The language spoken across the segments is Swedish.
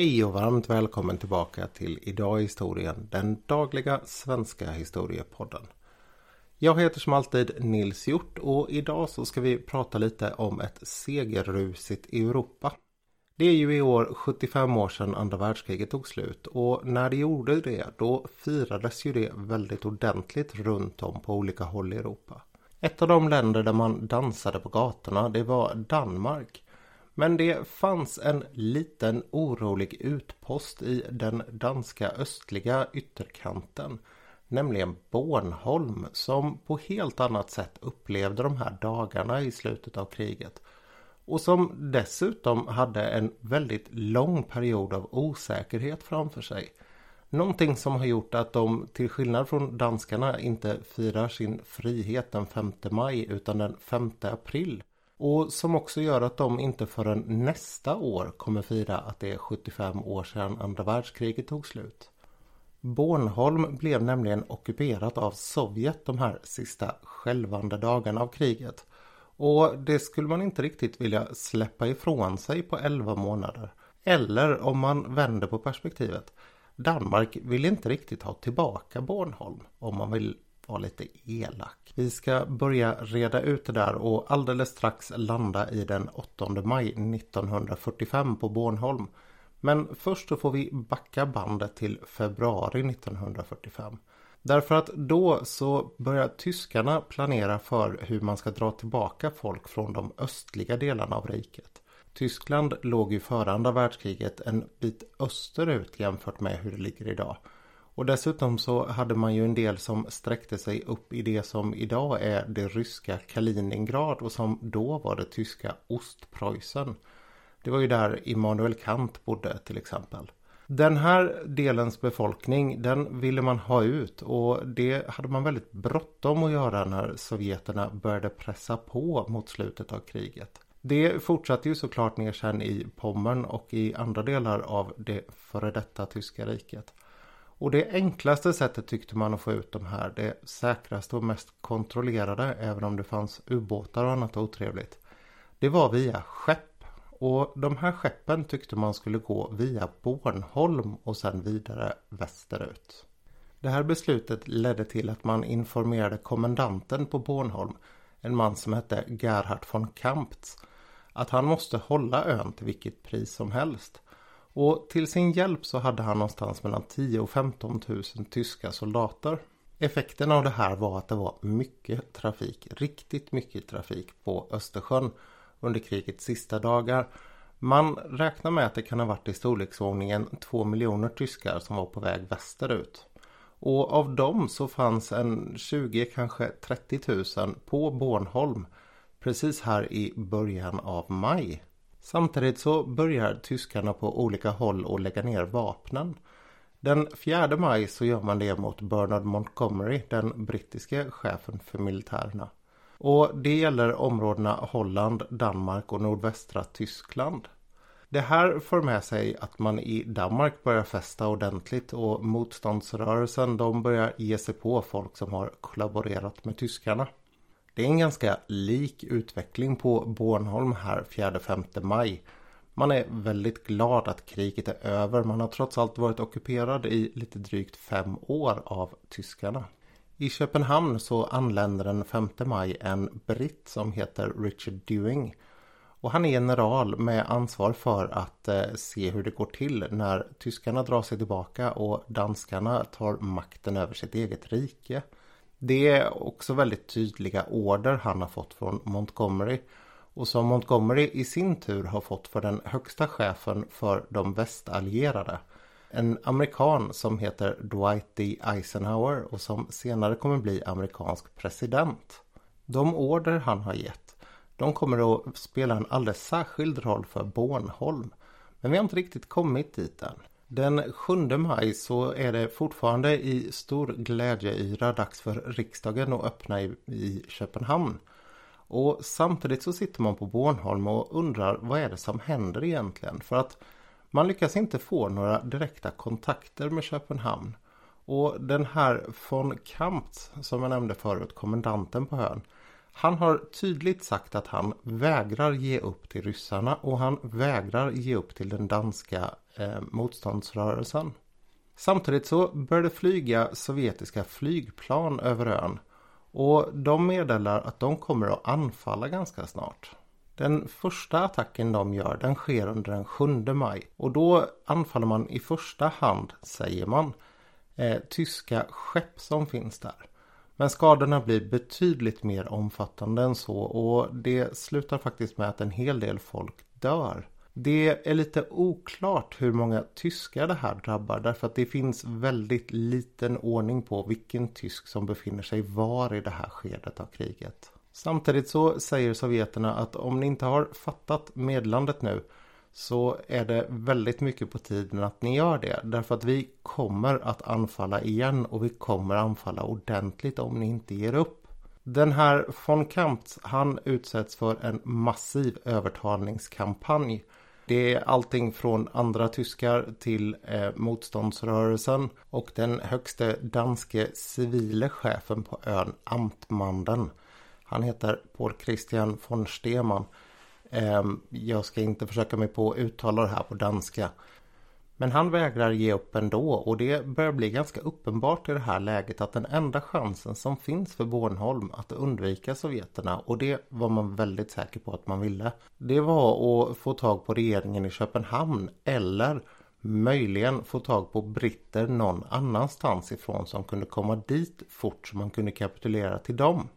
Hej och varmt välkommen tillbaka till Idag i historien, den dagliga svenska historiepodden. Jag heter som alltid Nils Hjort och idag så ska vi prata lite om ett segerrusigt Europa. Det är ju i år 75 år sedan andra världskriget tog slut och när det gjorde det då firades ju det väldigt ordentligt runt om på olika håll i Europa. Ett av de länder där man dansade på gatorna det var Danmark. Men det fanns en liten orolig utpost i den danska östliga ytterkanten. Nämligen Bornholm som på helt annat sätt upplevde de här dagarna i slutet av kriget. Och som dessutom hade en väldigt lång period av osäkerhet framför sig. Någonting som har gjort att de till skillnad från danskarna inte firar sin frihet den 5 maj utan den 5 april. Och som också gör att de inte förrän nästa år kommer fira att det är 75 år sedan andra världskriget tog slut. Bornholm blev nämligen ockuperat av Sovjet de här sista skälvande dagarna av kriget. Och det skulle man inte riktigt vilja släppa ifrån sig på 11 månader. Eller om man vänder på perspektivet. Danmark vill inte riktigt ha tillbaka Bornholm om man vill vara lite elak. Vi ska börja reda ut det där och alldeles strax landa i den 8 maj 1945 på Bornholm. Men först så får vi backa bandet till februari 1945. Därför att då så börjar tyskarna planera för hur man ska dra tillbaka folk från de östliga delarna av riket. Tyskland låg ju före andra världskriget en bit österut jämfört med hur det ligger idag. Och dessutom så hade man ju en del som sträckte sig upp i det som idag är det ryska Kaliningrad och som då var det tyska Ostpreussen. Det var ju där Immanuel Kant bodde till exempel. Den här delens befolkning den ville man ha ut och det hade man väldigt bråttom att göra när sovjeterna började pressa på mot slutet av kriget. Det fortsatte ju såklart ner sen i Pommern och i andra delar av det före detta tyska riket. Och det enklaste sättet tyckte man att få ut de här, det säkraste och mest kontrollerade, även om det fanns ubåtar och annat otrevligt, det var via skepp. Och de här skeppen tyckte man skulle gå via Bornholm och sen vidare västerut. Det här beslutet ledde till att man informerade kommendanten på Bornholm, en man som hette Gerhard von Kamptz, att han måste hålla ön till vilket pris som helst. Och till sin hjälp så hade han någonstans mellan 10 och 15 000 tyska soldater. Effekten av det här var att det var mycket trafik, riktigt mycket trafik på Östersjön under krigets sista dagar. Man räknar med att det kan ha varit i storleksordningen 2 miljoner tyskar som var på väg västerut. Och av dem så fanns en 20, kanske 30 000 på Bornholm precis här i början av maj. Samtidigt så börjar tyskarna på olika håll att lägga ner vapnen. Den 4 maj så gör man det mot Bernard Montgomery, den brittiske chefen för militärerna. Och det gäller områdena Holland, Danmark och nordvästra Tyskland. Det här för med sig att man i Danmark börjar fästa ordentligt och motståndsrörelsen de börjar ge sig på folk som har kollaborerat med tyskarna. Det är en ganska lik utveckling på Bornholm här 4-5 maj. Man är väldigt glad att kriget är över. Man har trots allt varit ockuperad i lite drygt fem år av tyskarna. I Köpenhamn så anländer den 5 maj en britt som heter Richard Dewing. Och han är general med ansvar för att eh, se hur det går till när tyskarna drar sig tillbaka och danskarna tar makten över sitt eget rike. Det är också väldigt tydliga order han har fått från Montgomery och som Montgomery i sin tur har fått för den högsta chefen för de västallierade. En amerikan som heter Dwight D. Eisenhower och som senare kommer bli amerikansk president. De order han har gett de kommer att spela en alldeles särskild roll för Bornholm. Men vi har inte riktigt kommit dit än. Den 7 maj så är det fortfarande i stor glädjeyra dags för riksdagen att öppna i, i Köpenhamn. Och samtidigt så sitter man på Bornholm och undrar vad är det som händer egentligen? För att man lyckas inte få några direkta kontakter med Köpenhamn. Och den här von Kampt som jag nämnde förut, kommendanten på ön. Han har tydligt sagt att han vägrar ge upp till ryssarna och han vägrar ge upp till den danska eh, motståndsrörelsen. Samtidigt så började flyga sovjetiska flygplan över ön och de meddelar att de kommer att anfalla ganska snart. Den första attacken de gör den sker under den 7 maj och då anfaller man i första hand, säger man, eh, tyska skepp som finns där. Men skadorna blir betydligt mer omfattande än så och det slutar faktiskt med att en hel del folk dör. Det är lite oklart hur många tyskar det här drabbar därför att det finns väldigt liten ordning på vilken tysk som befinner sig var i det här skedet av kriget. Samtidigt så säger sovjeterna att om ni inte har fattat medlandet nu så är det väldigt mycket på tiden att ni gör det. Därför att vi kommer att anfalla igen och vi kommer anfalla ordentligt om ni inte ger upp. Den här von Kampt, han utsätts för en massiv övertalningskampanj. Det är allting från andra tyskar till eh, motståndsrörelsen och den högste danske civile chefen på ön, Amtmanden. Han heter Paul Christian von Stemann. Eh, jag ska inte försöka mig på att uttala det här på danska. Men han vägrar ge upp ändå och det börjar bli ganska uppenbart i det här läget att den enda chansen som finns för Bornholm att undvika sovjeterna och det var man väldigt säker på att man ville. Det var att få tag på regeringen i Köpenhamn eller möjligen få tag på britter någon annanstans ifrån som kunde komma dit fort så man kunde kapitulera till dem.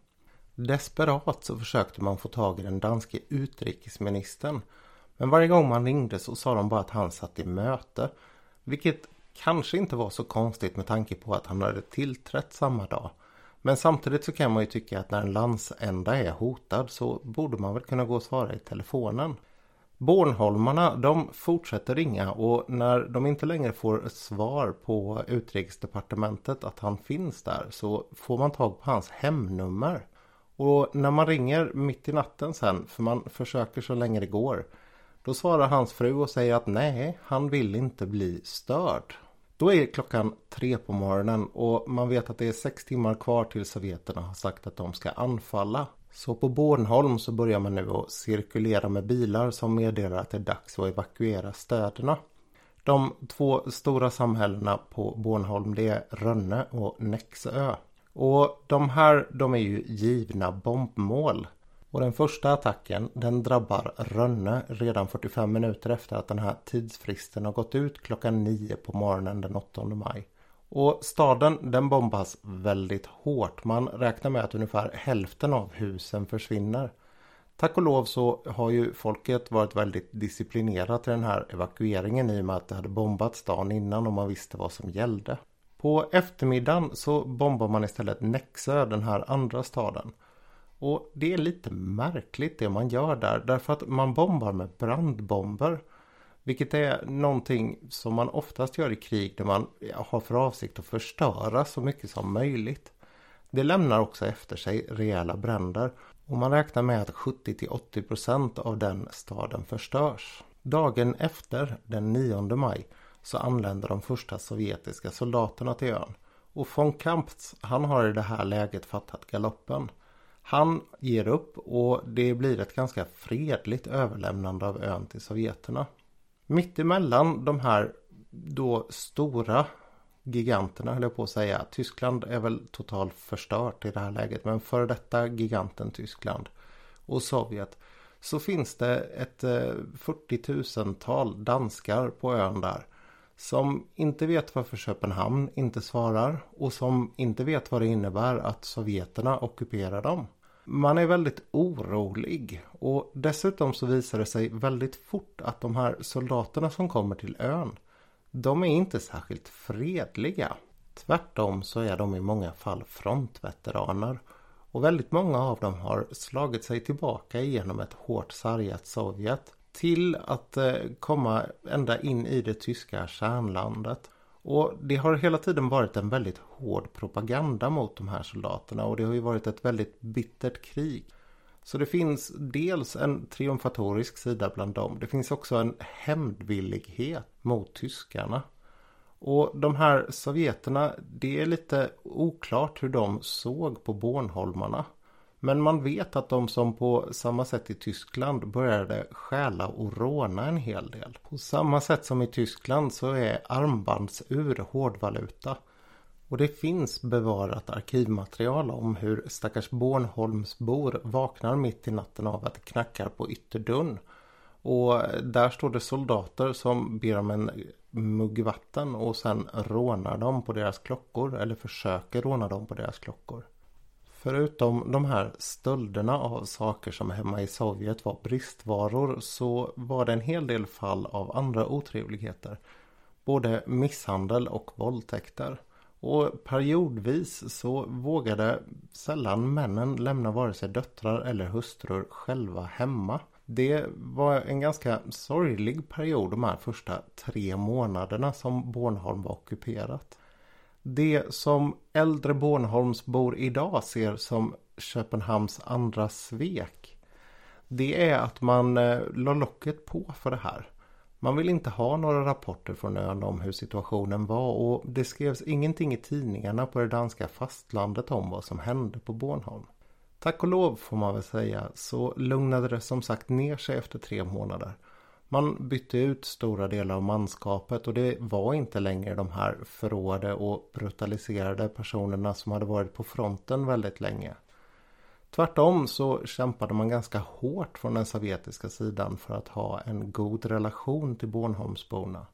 Desperat så försökte man få tag i den danske utrikesministern. Men varje gång man ringde så sa de bara att han satt i möte. Vilket kanske inte var så konstigt med tanke på att han hade tillträtt samma dag. Men samtidigt så kan man ju tycka att när en landsända är hotad så borde man väl kunna gå och svara i telefonen. Bornholmarna de fortsätter ringa och när de inte längre får ett svar på utrikesdepartementet att han finns där så får man tag på hans hemnummer. Och när man ringer mitt i natten sen, för man försöker så länge det går. Då svarar hans fru och säger att nej, han vill inte bli störd. Då är klockan tre på morgonen och man vet att det är sex timmar kvar till sovjeterna har sagt att de ska anfalla. Så på Bornholm så börjar man nu att cirkulera med bilar som meddelar att det är dags att evakuera städerna. De två stora samhällena på Bornholm det är Rönne och Näxö. Och de här de är ju givna bombmål. Och den första attacken den drabbar Rönne redan 45 minuter efter att den här tidsfristen har gått ut klockan 9 på morgonen den 8 maj. Och staden den bombas väldigt hårt. Man räknar med att ungefär hälften av husen försvinner. Tack och lov så har ju folket varit väldigt disciplinerat i den här evakueringen i och med att det hade bombats dagen innan och man visste vad som gällde. På eftermiddagen så bombar man istället Näxö, den här andra staden. Och det är lite märkligt det man gör där därför att man bombar med brandbomber. Vilket är någonting som man oftast gör i krig där man har för avsikt att förstöra så mycket som möjligt. Det lämnar också efter sig rejäla bränder och man räknar med att 70-80% av den staden förstörs. Dagen efter, den 9 maj, så anländer de första sovjetiska soldaterna till ön. Och von Kamptz, han har i det här läget fattat galoppen. Han ger upp och det blir ett ganska fredligt överlämnande av ön till sovjeterna. Mittemellan de här då stora giganterna höll jag på att säga. Tyskland är väl totalt förstört i det här läget. Men före detta giganten Tyskland och Sovjet. Så finns det ett eh, 40 000-tal danskar på ön där som inte vet varför Köpenhamn inte svarar och som inte vet vad det innebär att sovjeterna ockuperar dem. Man är väldigt orolig och dessutom så visar det sig väldigt fort att de här soldaterna som kommer till ön de är inte särskilt fredliga. Tvärtom så är de i många fall frontveteraner och väldigt många av dem har slagit sig tillbaka genom ett hårt sargat Sovjet till att eh, komma ända in i det tyska kärnlandet. Och det har hela tiden varit en väldigt hård propaganda mot de här soldaterna och det har ju varit ett väldigt bittert krig. Så det finns dels en triumfatorisk sida bland dem. Det finns också en hämndvillighet mot tyskarna. Och de här sovjeterna, det är lite oklart hur de såg på Bornholmarna. Men man vet att de som på samma sätt i Tyskland började stjäla och råna en hel del. På samma sätt som i Tyskland så är armbandsur hårdvaluta. Och det finns bevarat arkivmaterial om hur stackars Bornholmsbor vaknar mitt i natten av att det knackar på ytterdörren. Och där står det soldater som ber om en mugg vatten och sen rånar dem på deras klockor eller försöker råna dem på deras klockor. Förutom de här stölderna av saker som hemma i Sovjet var bristvaror så var det en hel del fall av andra otrevligheter. Både misshandel och våldtäkter. Och periodvis så vågade sällan männen lämna vare sig döttrar eller hustrur själva hemma. Det var en ganska sorglig period de här första tre månaderna som Bornholm var ockuperat. Det som äldre Bornholmsbor idag ser som Köpenhamns andra svek. Det är att man eh, la locket på för det här. Man vill inte ha några rapporter från ön om hur situationen var och det skrevs ingenting i tidningarna på det danska fastlandet om vad som hände på Bornholm. Tack och lov får man väl säga så lugnade det som sagt ner sig efter tre månader. Man bytte ut stora delar av manskapet och det var inte längre de här förråade och brutaliserade personerna som hade varit på fronten väldigt länge. Tvärtom så kämpade man ganska hårt från den sovjetiska sidan för att ha en god relation till Bornholmsborna.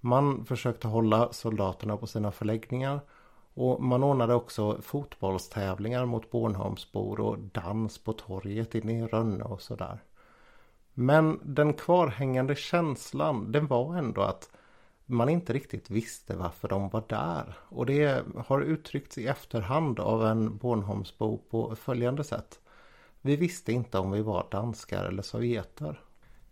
Man försökte hålla soldaterna på sina förläggningar och man ordnade också fotbollstävlingar mot Bornholmsbor och dans på torget inne i Rönne och sådär. Men den kvarhängande känslan den var ändå att man inte riktigt visste varför de var där. Och det har uttryckts i efterhand av en Bornholmsbo på följande sätt. Vi visste inte om vi var danskar eller sovjeter.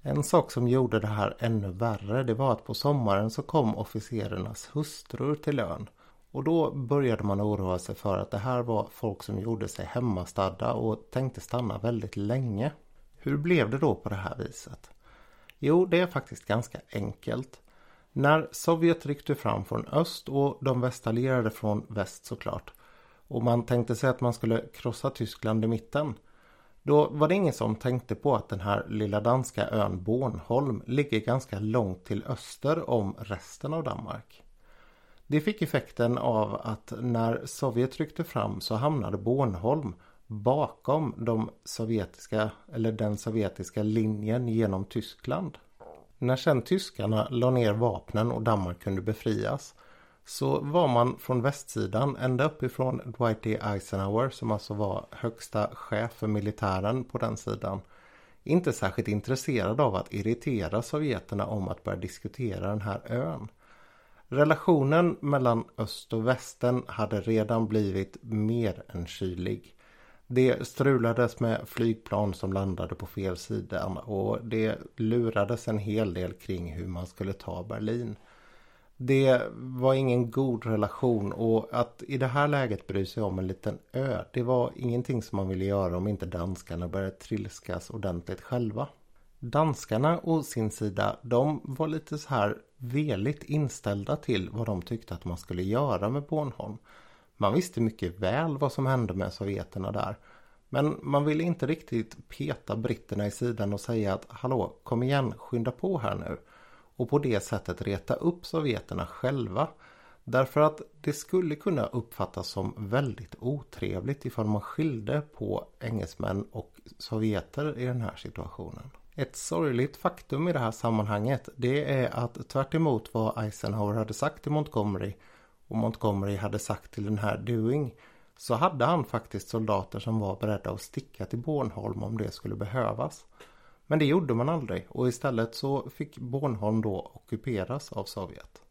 En sak som gjorde det här ännu värre det var att på sommaren så kom officerarnas hustrur till ön. Och då började man oroa sig för att det här var folk som gjorde sig hemmastadda och tänkte stanna väldigt länge. Hur blev det då på det här viset? Jo, det är faktiskt ganska enkelt. När Sovjet ryckte fram från öst och de västallierade från väst såklart och man tänkte sig att man skulle krossa Tyskland i mitten då var det ingen som tänkte på att den här lilla danska ön Bornholm ligger ganska långt till öster om resten av Danmark. Det fick effekten av att när Sovjet ryckte fram så hamnade Bornholm bakom de sovjetiska, eller den sovjetiska linjen genom Tyskland. När sen tyskarna la ner vapnen och Danmark kunde befrias så var man från västsidan ända uppifrån Dwight D. Eisenhower som alltså var högsta chef för militären på den sidan inte särskilt intresserad av att irritera sovjeterna om att börja diskutera den här ön. Relationen mellan öst och västen hade redan blivit mer än kylig. Det strulades med flygplan som landade på fel sida och det lurades en hel del kring hur man skulle ta Berlin. Det var ingen god relation och att i det här läget bry sig om en liten ö det var ingenting som man ville göra om inte danskarna började trilskas ordentligt själva. Danskarna å sin sida de var lite så här veligt inställda till vad de tyckte att man skulle göra med Bornholm. Man visste mycket väl vad som hände med sovjeterna där. Men man ville inte riktigt peta britterna i sidan och säga att hallå, kom igen, skynda på här nu. Och på det sättet reta upp sovjeterna själva. Därför att det skulle kunna uppfattas som väldigt otrevligt ifall man skilde på engelsmän och sovjeter i den här situationen. Ett sorgligt faktum i det här sammanhanget det är att tvärt vad Eisenhower hade sagt till Montgomery och Montgomery hade sagt till den här Doing så hade han faktiskt soldater som var beredda att sticka till Bornholm om det skulle behövas. Men det gjorde man aldrig och istället så fick Bornholm då ockuperas av Sovjet.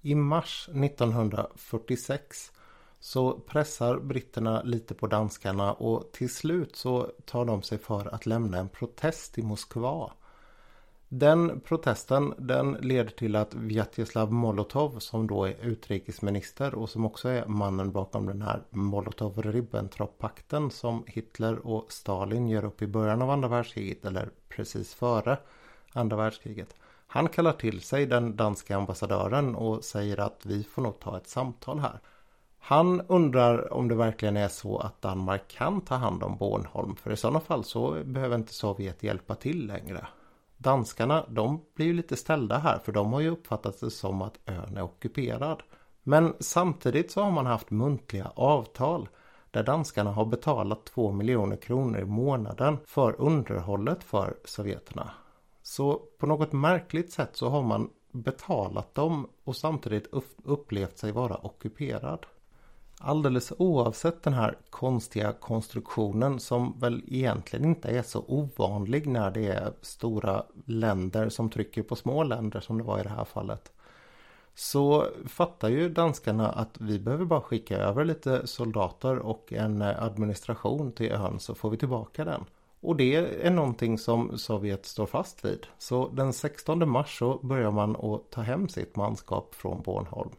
I mars 1946 så pressar britterna lite på danskarna och till slut så tar de sig för att lämna en protest i Moskva den protesten den leder till att Vjatjeslav Molotov som då är utrikesminister och som också är mannen bakom den här Molotov-Ribbentrop-pakten som Hitler och Stalin gör upp i början av andra världskriget eller precis före andra världskriget. Han kallar till sig den danska ambassadören och säger att vi får nog ta ett samtal här. Han undrar om det verkligen är så att Danmark kan ta hand om Bornholm för i sådana fall så behöver inte Sovjet hjälpa till längre. Danskarna de blir ju lite ställda här för de har ju uppfattat det som att ön är ockuperad. Men samtidigt så har man haft muntliga avtal där danskarna har betalat 2 miljoner kronor i månaden för underhållet för sovjeterna. Så på något märkligt sätt så har man betalat dem och samtidigt upplevt sig vara ockuperad. Alldeles oavsett den här konstiga konstruktionen som väl egentligen inte är så ovanlig när det är stora länder som trycker på små länder som det var i det här fallet. Så fattar ju danskarna att vi behöver bara skicka över lite soldater och en administration till ön så får vi tillbaka den. Och det är någonting som Sovjet står fast vid. Så den 16 mars så börjar man att ta hem sitt manskap från Bornholm.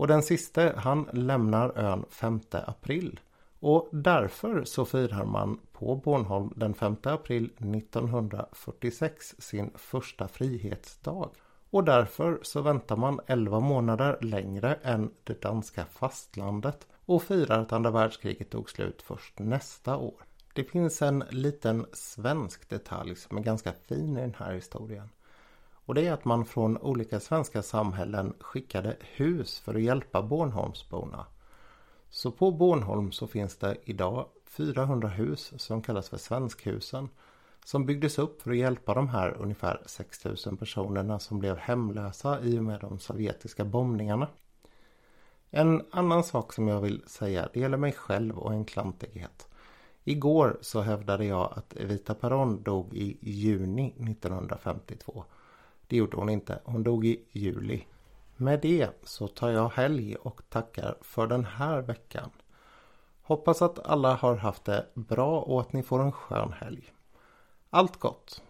Och den siste han lämnar ön 5 april. Och därför så firar man på Bornholm den 5 april 1946 sin första frihetsdag. Och därför så väntar man 11 månader längre än det danska fastlandet och firar att andra världskriget tog slut först nästa år. Det finns en liten svensk detalj som är ganska fin i den här historien. Och det är att man från olika svenska samhällen skickade hus för att hjälpa Bornholmsborna. Så på Bornholm så finns det idag 400 hus som kallas för Svenskhusen. Som byggdes upp för att hjälpa de här ungefär 6000 personerna som blev hemlösa i och med de sovjetiska bombningarna. En annan sak som jag vill säga, det gäller mig själv och en klantighet. Igår så hävdade jag att Evita Peron dog i juni 1952. Det gjorde hon inte. Hon dog i juli. Med det så tar jag helg och tackar för den här veckan. Hoppas att alla har haft det bra och att ni får en skön helg. Allt gott!